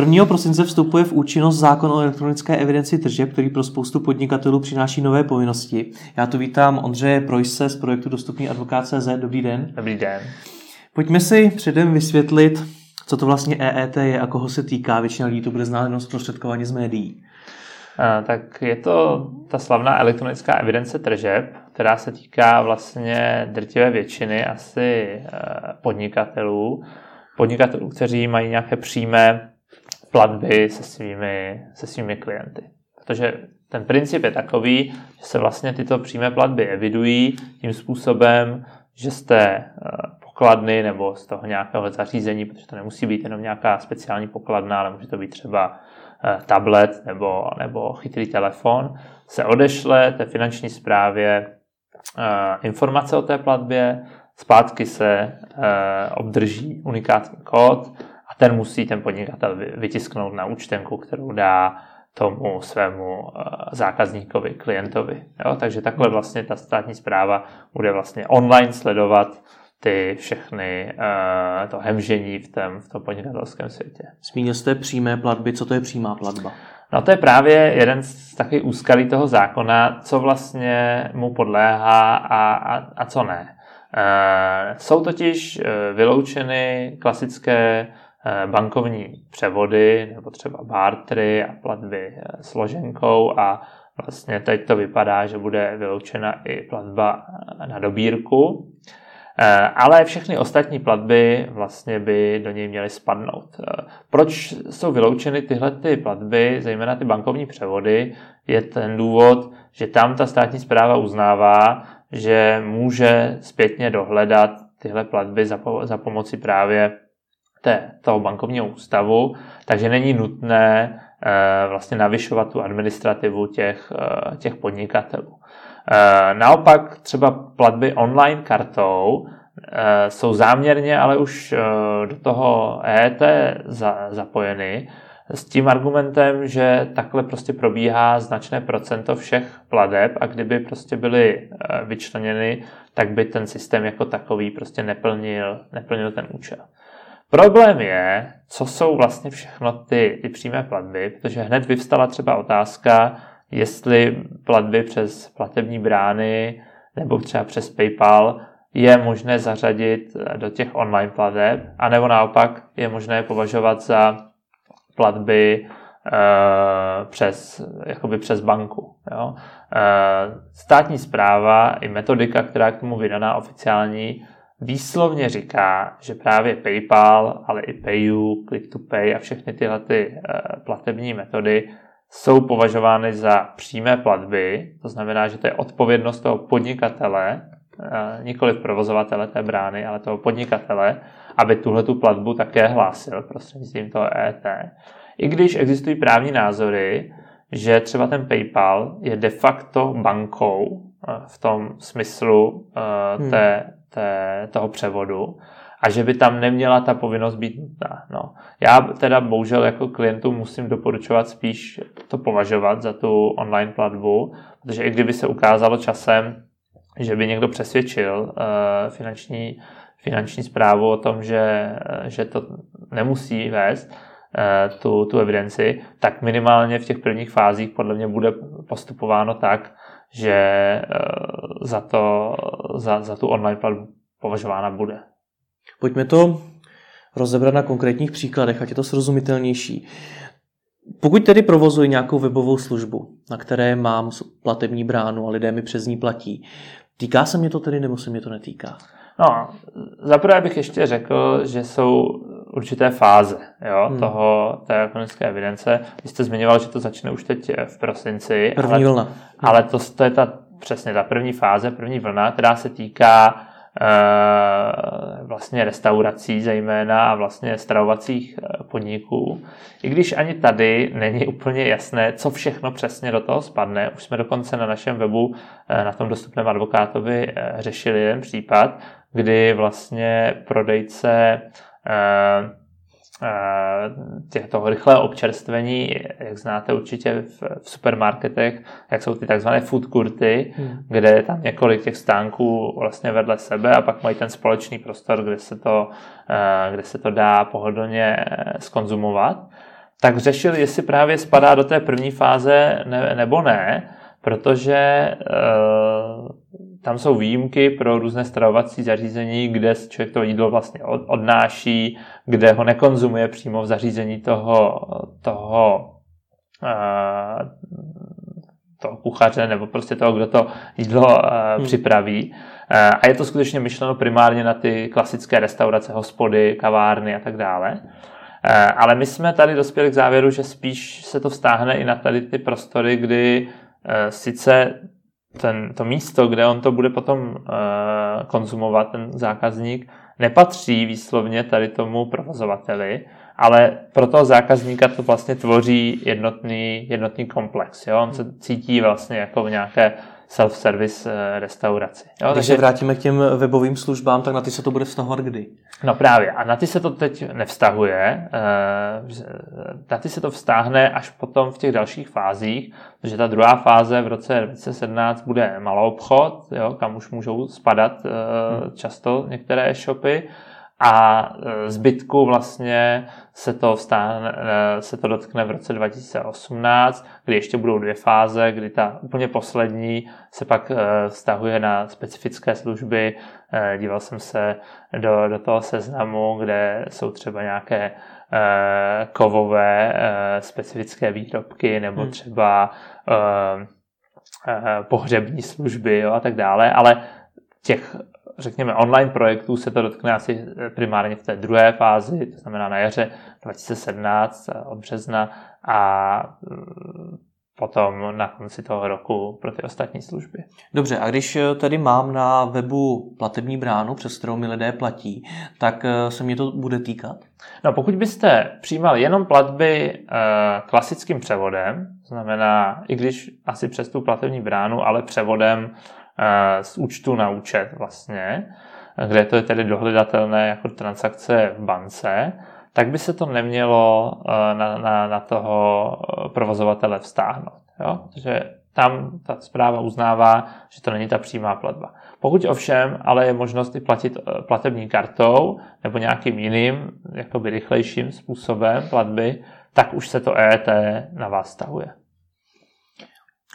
1. prosince vstupuje v účinnost zákon o elektronické evidenci tržeb, který pro spoustu podnikatelů přináší nové povinnosti. Já tu vítám Ondřeje Projse z projektu Dostupný advokát.cz. Dobrý den. Dobrý den. Pojďme si předem vysvětlit, co to vlastně EET je a koho se týká. Většina lidí to bude znát jenom zprostředkovaně z médií. Tak je to ta slavná elektronická evidence tržeb, která se týká vlastně drtivé většiny asi e, podnikatelů. Podnikatelů, kteří mají nějaké přímé platby se svými, se svými klienty. Protože ten princip je takový, že se vlastně tyto přímé platby evidují tím způsobem, že jste e, pokladny nebo z toho nějakého zařízení, protože to nemusí být jenom nějaká speciální pokladna, ale může to být třeba Eh, tablet nebo, nebo chytrý telefon, se odešle té finanční správě eh, informace o té platbě, zpátky se eh, obdrží unikátní kód a ten musí ten podnikatel vytisknout na účtenku, kterou dá tomu svému zákazníkovi, klientovi. Jo? Takže takhle vlastně ta státní zpráva bude vlastně online sledovat ty všechny, uh, to hemžení v tom, v tom podnikatelském světě. Zmínil jste přímé platby, co to je přímá platba? No to je právě jeden z takových úskalí toho zákona, co vlastně mu podléhá a, a, a co ne. Uh, jsou totiž vyloučeny klasické bankovní převody, nebo třeba bartry a platby složenkou a vlastně teď to vypadá, že bude vyloučena i platba na dobírku. Eh, ale všechny ostatní platby vlastně by do něj měly spadnout. Eh, proč jsou vyloučeny tyhle ty platby, zejména ty bankovní převody, je ten důvod, že tam ta státní zpráva uznává, že může zpětně dohledat tyhle platby za, po, za pomoci právě té, toho bankovního ústavu, takže není nutné e, vlastně navyšovat tu administrativu těch, e, těch podnikatelů. Eh, naopak třeba platby online kartou eh, jsou záměrně ale už eh, do toho EET zapojeny s tím argumentem, že takhle prostě probíhá značné procento všech pladeb a kdyby prostě byly vyčleněny, tak by ten systém jako takový prostě neplnil, neplnil ten účel. Problém je, co jsou vlastně všechno ty, ty přímé platby, protože hned vyvstala třeba otázka, jestli platby přes platební brány nebo třeba přes PayPal je možné zařadit do těch online plateb, anebo naopak je možné považovat za platby e, přes, jakoby přes banku. Jo? E, státní zpráva i metodika, která k tomu vydaná oficiální, výslovně říká, že právě PayPal, ale i PayU, Click to Pay a všechny tyhle ty, e, platební metody jsou považovány za přímé platby, to znamená, že to je odpovědnost toho podnikatele, eh, nikoli provozovatele té brány, ale toho podnikatele, aby tuhle tu platbu také hlásil prostřednictvím toho ET. I když existují právní názory, že třeba ten PayPal je de facto bankou eh, v tom smyslu eh, hmm. té, té, toho převodu, a že by tam neměla ta povinnost být nutná. No. Já teda bohužel jako klientu musím doporučovat spíš to považovat za tu online platbu, protože i kdyby se ukázalo časem, že by někdo přesvědčil uh, finanční, finanční zprávu o tom, že, uh, že to nemusí vést, uh, tu, tu evidenci, tak minimálně v těch prvních fázích podle mě bude postupováno tak, že uh, za, to, za, za tu online platbu považována bude. Pojďme to rozebrat na konkrétních příkladech, ať je to srozumitelnější. Pokud tedy provozuji nějakou webovou službu, na které mám platební bránu a lidé mi přes ní platí, týká se mě to tedy nebo se mě to netýká? No, zaprvé bych ještě řekl, že jsou určité fáze jo, hmm. toho, té elektronické evidence. Vy jste zmiňoval, že to začne už teď v prosinci. První ale, vlna. Ale to, to je ta, přesně ta první fáze, první vlna, která se týká Eh, vlastně restaurací zejména a vlastně stravovacích eh, podniků. I když ani tady není úplně jasné, co všechno přesně do toho spadne. Už jsme dokonce na našem webu, eh, na tom dostupném advokátovi, řešili jeden případ, kdy vlastně prodejce toho rychlého občerstvení, jak znáte určitě v, v supermarketech, jak jsou ty takzvané food courty, hmm. kde je tam několik těch stánků vlastně vedle sebe a pak mají ten společný prostor, kde se to, kde se to dá pohodlně skonzumovat. tak řešil, jestli právě spadá do té první fáze ne, nebo ne, protože e, tam jsou výjimky pro různé stravovací zařízení, kde člověk to jídlo vlastně odnáší, kde ho nekonzumuje přímo v zařízení toho, toho, eh, toho kuchaře nebo prostě toho, kdo to jídlo eh, hmm. připraví. Eh, a je to skutečně myšleno primárně na ty klasické restaurace, hospody, kavárny a tak dále. Ale my jsme tady dospěli k závěru, že spíš se to vztáhne i na tady ty prostory, kdy sice ten, to místo, kde on to bude potom uh, konzumovat, ten zákazník, nepatří výslovně tady tomu provozovateli, ale pro toho zákazníka to vlastně tvoří jednotný, jednotný komplex. Jo? On se cítí vlastně jako v nějaké self-service eh, restauraci. Jo? Když Takže, se vrátíme k těm webovým službám, tak na ty se to bude vztahovat kdy? No právě. A na ty se to teď nevztahuje. Eh, na ty se to vztáhne až potom v těch dalších fázích, protože ta druhá fáze v roce 2017 bude malou obchod, jo, kam už můžou spadat eh, hmm. často některé e-shopy a e, zbytku vlastně se to, vstáhne, e, se to dotkne v roce 2018, kdy ještě budou dvě fáze, kdy ta úplně poslední se pak e, vztahuje na specifické služby. Díval jsem se do, do toho seznamu, kde jsou třeba nějaké kovové specifické výrobky nebo hmm. třeba pohřební služby jo, a tak dále, ale těch řekněme, online projektů se to dotkne asi primárně v té druhé fázi, to znamená na jaře 2017 eh, od března a mm, potom na konci toho roku pro ty ostatní služby. Dobře, a když eh, tedy mám na webu platební bránu, přes kterou mi lidé platí, tak eh, se mě to bude týkat? No pokud byste přijímali jenom platby klasickým převodem, znamená, i když asi přes tu platební bránu, ale převodem z účtu na účet vlastně, kde to je tedy dohledatelné jako transakce v bance, tak by se to nemělo na, na, na toho provozovatele vztáhnout. Jo? Protože tam ta zpráva uznává, že to není ta přímá platba. Pokud ovšem, ale je možnost i platit platební kartou nebo nějakým jiným, jakoby rychlejším způsobem platby, tak už se to EET na vás stahuje.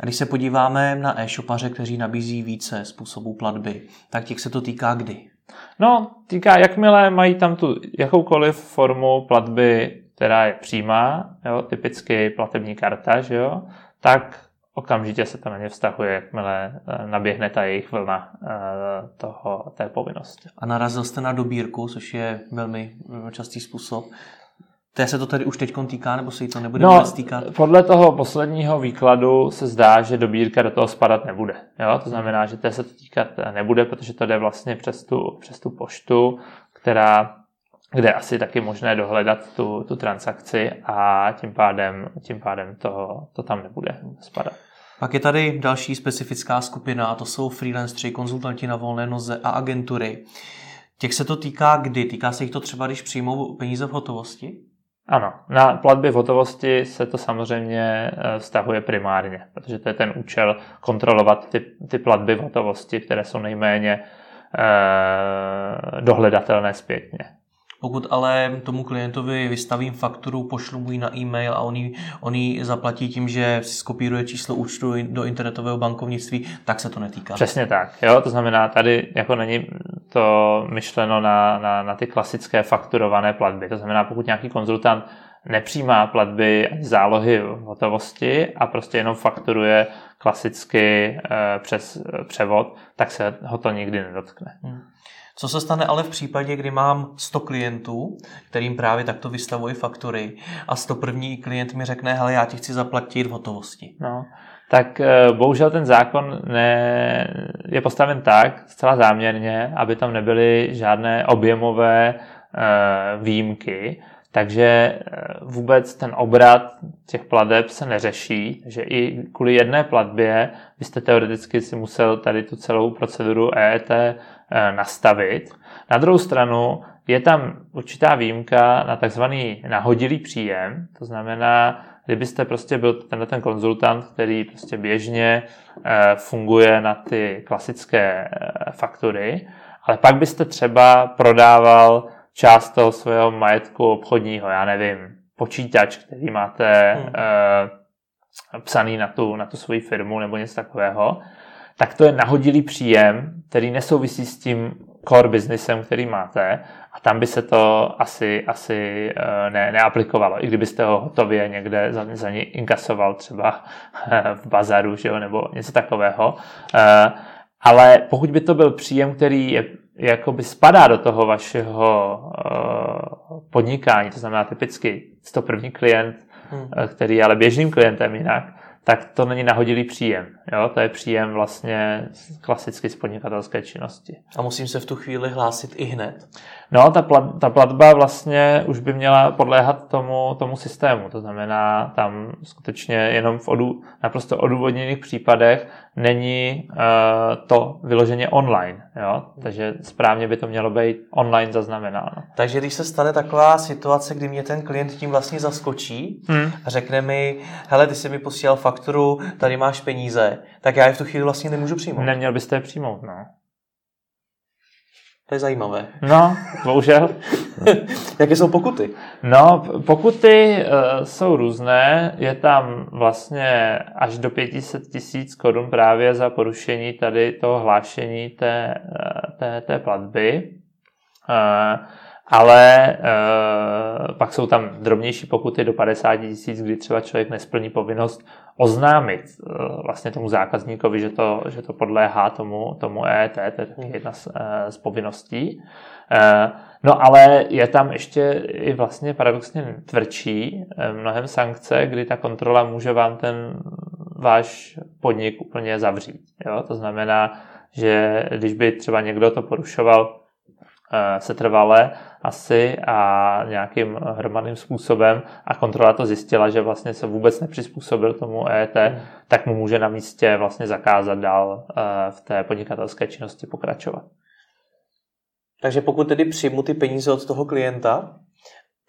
A když se podíváme na e-shopaře, kteří nabízí více způsobů platby, tak těch se to týká kdy? No, týká, jakmile mají tam tu jakoukoliv formu platby, která je přímá, jo, typicky platební karta, že jo, tak okamžitě se to na ně vztahuje, jakmile eh, naběhne ta jejich vlna eh, toho, té povinnosti. A narazil jste na dobírku, což je velmi častý způsob. Té se to tedy už teď týká, nebo se jí to nebude no, vůbec týkat? Podle toho posledního výkladu se zdá, že dobírka do toho spadat nebude. Jo? To znamená, že té se to týkat nebude, protože to jde vlastně přes tu, přes tu poštu, která kde asi taky možné dohledat tu, tu transakci a tím pádem, tím pádem to, to tam nebude spadat. Pak je tady další specifická skupina, a to jsou freelanceri, konzultanti na volné noze a agentury. Těch se to týká kdy? Týká se jich to třeba, když přijmou peníze v hotovosti? Ano, na platby v hotovosti se to samozřejmě eh, vztahuje primárně, protože to je ten účel kontrolovat ty, ty platby v hotovosti, které jsou nejméně eh, dohledatelné zpětně. Pokud ale tomu klientovi vystavím fakturu, pošlu mu ji na e-mail a on ji, on ji zaplatí tím, že si skopíruje číslo účtu do internetového bankovnictví, tak se to netýká. Přesně tak. Jo? To znamená, tady jako není to myšleno na, na, na ty klasické fakturované platby. To znamená, pokud nějaký konzultant nepřijímá platby ani zálohy v hotovosti a prostě jenom fakturuje klasicky e, přes převod, tak se ho to nikdy nedotkne. Hmm. Co se stane ale v případě, kdy mám 100 klientů, kterým právě takto vystavuji faktury a 101. klient mi řekne, hele, já ti chci zaplatit v hotovosti. No, tak eh, bohužel ten zákon ne, je postaven tak, zcela záměrně, aby tam nebyly žádné objemové eh, výjimky, takže eh, vůbec ten obrat těch plateb se neřeší, že i kvůli jedné platbě byste teoreticky si musel tady tu celou proceduru EET nastavit. Na druhou stranu je tam určitá výjimka na takzvaný nahodilý příjem, to znamená, kdybyste prostě byl tenhle ten konzultant, který prostě běžně eh, funguje na ty klasické eh, faktury, ale pak byste třeba prodával část toho svého majetku obchodního, já nevím, počítač, který máte Hmm. uh, psaný na tu, na tu svoji firmu nebo něco takového, tak to je nahodilý příjem, který nesouvisí s tím core businessem, který máte a tam by se to asi, asi eh, ne, neaplikovalo, i kdybyste ho hotově někde za, za ní inkasoval třeba eh, v bazaru že jo, nebo něco takového. Eh, Ale pokud by to byl příjem, který je, jakoby spadá do toho vašeho podnikání, to znamená typicky to první klient, Hmm. který je ale běžným klientem jinak, tak to není nahodilý příjem. Jo? To je příjem vlastně klasicky z podnikatelské činnosti. A musím se v tu chvíli hlásit i hned. No, ta, plat, ta platba vlastně už by měla podléhat tomu, tomu systému. To znamená, tam skutečně jenom v odů, naprosto odůvodněných případech není uh, to vyloženě online. Jo? Takže správně by to mělo být online zaznamenáno. Takže když se stane taková situace, kdy mě ten klient tím vlastně zaskočí Hmm. a řekne mi, hele, ty jsi mi posílal fakturu, tady máš peníze, tak já je v tu chvíli vlastně nemůžu přijmout. Neměl byste je přijmout, no. To je zajímavé. No, bohužel. Jaké jsou pokuty? No, pokuty uh, jsou různé. Je tam vlastně až do 500 tisíc korun právě za porušení tady toho hlášení té, eh, té, té platby. Uh, ale uh, pak jsou tam drobnější pokuty do 50 tisíc, kdy třeba člověk nesplní povinnost oznámit uh, vlastně tomu zákazníkovi, že to, že to podléhá tomu, tomu EET, to je taky jedna z, uh, z povinností. Uh, No ale je tam ještě i vlastně paradoxně tvrdší eh, mnohem sankce, kdy ta kontrola může vám ten váš podnik úplně zavřít. Jo? To znamená, že když by třeba někdo to porušoval setrvale asi a nějakým hromadným způsobem a kontrola to zjistila, že vlastně se vůbec nepřizpůsobil tomu EET, Hmm. tak mu může na místě vlastně zakázat dál eh, v té podnikatelské činnosti pokračovat. Takže pokud tedy přijmu ty peníze od toho klienta,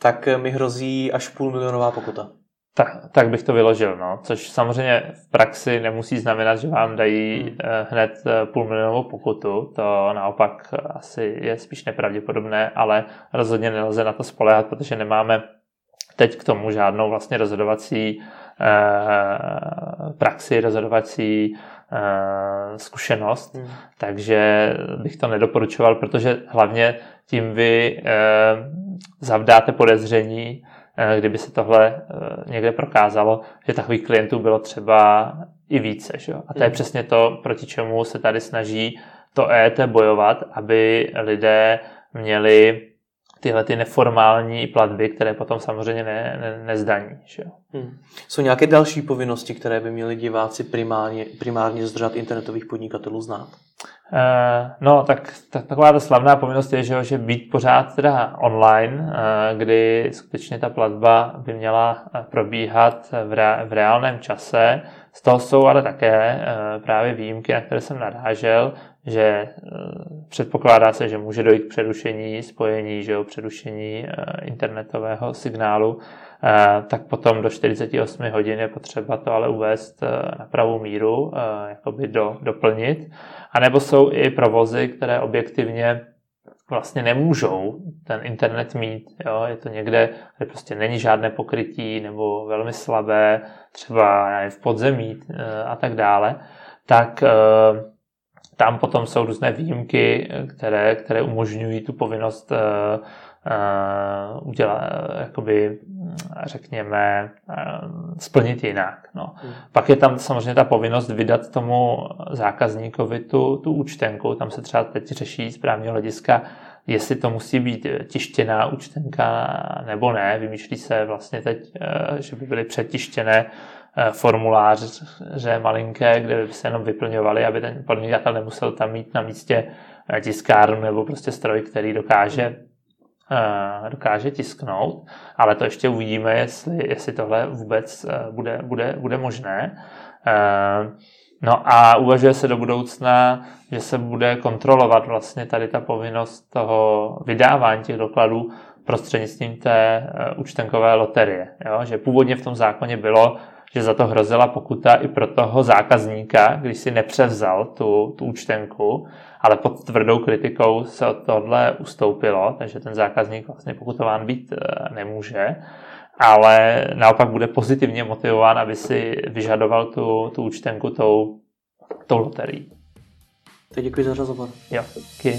tak mi hrozí až půl milionová pokuta. Tak, tak bych to vyložil, no. Což samozřejmě v praxi nemusí znamenat, že vám dají Hmm. eh, hned eh, půl milionovou pokutu. To naopak asi je spíš nepravděpodobné, ale rozhodně nelze na to spolehat, protože nemáme teď k tomu žádnou vlastně rozhodovací eh, praxi, rozhodovací eh, zkušenost. Hmm. Takže bych to nedoporučoval, protože hlavně tím vy eh, zavdáte podezření, kdyby se tohle eh, někde prokázalo, že takových klientů bylo třeba i více. Že? A to je Mhm. přesně to, proti čemu se tady snaží to EET bojovat, aby lidé měli tyhle ty neformální platby, které potom samozřejmě ne, ne, nezdaní. Že? Hmm. Jsou nějaké další povinnosti, které by měli diváci primárně, primárně z internetových podnikatelů znát? Eh, No, tak, tak taková ta slavná povinnost je, že, jo, že být pořád teda online, eh, kdy skutečně ta platba by měla eh, probíhat v, rea, v reálném čase. Z toho jsou ale také právě výjimky, na které jsem narážel, že předpokládá se, že může dojít k přerušení spojení, že jo, přerušení internetového signálu, tak potom do 48 hodin je potřeba to ale uvést eh, na pravou míru, eh, jakoby do, doplnit. A nebo jsou i provozy, které objektivně vlastně nemůžou ten internet mít. Jo? Je to někde, kde prostě není žádné pokrytí nebo velmi slabé, třeba v podzemí eh, a tak dále, tak eh, tam potom jsou různé výjimky, které, které umožňují tu povinnost eh, eh, udělat, eh, jakoby, řekněme, eh, splnit jinak. No. Hmm. Pak je tam samozřejmě ta povinnost vydat tomu zákazníkovi tu, tu účtenku. Tam se třeba teď řeší z právního hlediska, jestli to musí být tištěná účtenka nebo ne. Vymýšlí se vlastně teď, že by byly přetištěné formuláře malinké, kde by se jenom vyplňovaly, aby ten podnikatel nemusel tam mít na místě tiskárnu nebo prostě stroj, který dokáže eh, dokáže tisknout, ale to ještě uvidíme, jestli, jestli tohle vůbec eh, bude, bude, bude možné. Eh, No a uvažuje se do budoucna, že se bude kontrolovat vlastně tady ta povinnost toho vydávání těch dokladů prostřednictvím té eh, účtenkové loterie. Jo? Že původně v tom zákoně bylo, že za to hrozila pokuta i pro toho zákazníka, když si nepřevzal tu, tu účtenku, ale pod tvrdou kritikou se od tohle ustoupilo, takže ten zákazník vlastně pokutován být eh, nemůže. ale naopak bude pozitivně motivován, aby si vyžadoval tu, tu účtenku tou, tou loterií. Teď děkuji za rozhovor. Jo, díky.